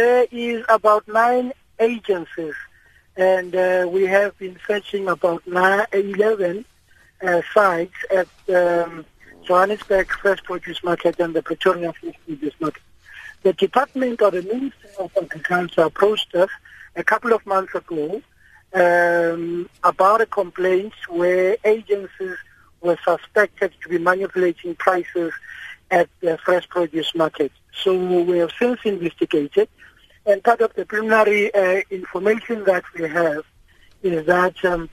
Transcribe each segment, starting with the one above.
There is about nine agencies, and uh, we have been searching about nine, 11 uh, sites at um, Johannesburg Fresh Produce Market and the Pretoria Fresh Produce Market. The Department or the Ministry of Agriculture approached us a couple of months ago um, about a complaint where agencies were suspected to be manipulating prices at the fresh produce market. So we have since investigated, and part of the preliminary uh, information that we have is that um,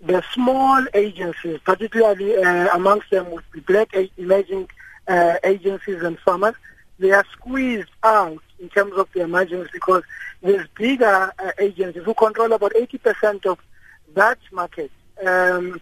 the small agencies, particularly uh, amongst them would be black emerging uh, agencies and farmers, they are squeezed out in terms of their margins because these bigger uh, agencies who control about 80% of that market um,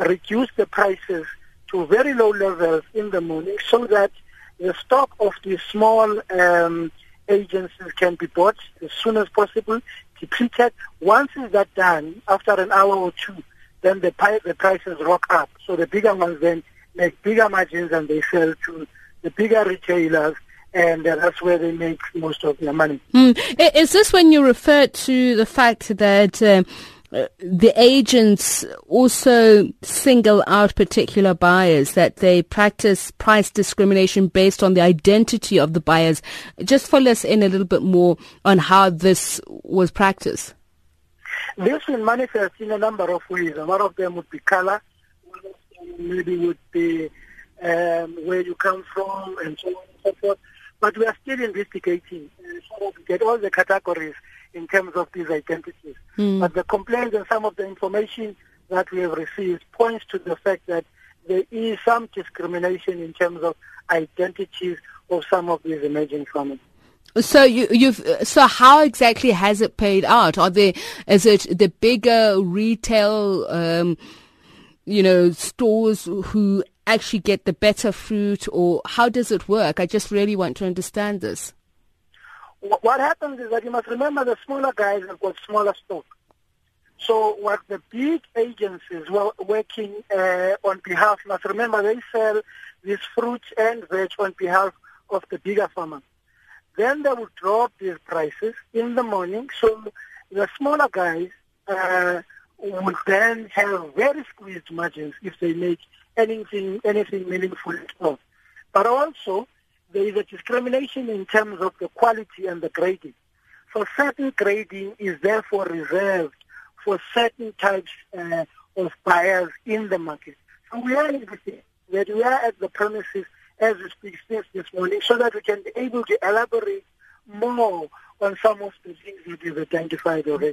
reduce the prices to very low levels in the morning so that the stock of the small um, agencies can be bought as soon as possible, depleted. Once is that done, after an hour or two, then the, the prices rock up. So the bigger ones then make bigger margins and they sell to the bigger retailers and uh, that's where they make most of their money. Mm. Is this when you refer to the fact that the agents also single out particular buyers, that they practice price discrimination based on the identity of the buyers? Just fill us in a little bit more on how this was practiced. This will manifest in a number of ways. A lot of them would be color, maybe would be um, where you come from, and so on and so forth. But we are still investigating uh, so to get all the categories in terms of these identities. Mm. But the complaints and some of the information that we have received points to the fact that there is some discrimination in terms of identities of some of these emerging farmers. So you, you've so how exactly has it paid out? Are there is it the bigger retail, um, you know, stores who actually get the better fruit, or how does it work? I just really want to understand this. What happens is that you must remember the smaller guys have got smaller stock. So what the big agencies were working uh, on behalf, must remember they sell these fruits and veg on behalf of the bigger farmers. Then they would drop these prices in the morning. So the smaller guys uh, would then have very squeezed margins if they make anything anything meaningful at all. But also there is a discrimination in terms of the quality and the grading. So certain grading is therefore reserved for certain types uh, of buyers in the market. So we are investigating that we are at the premises as we speak since this morning so that we can be able to elaborate more on some of the things that we've identified already.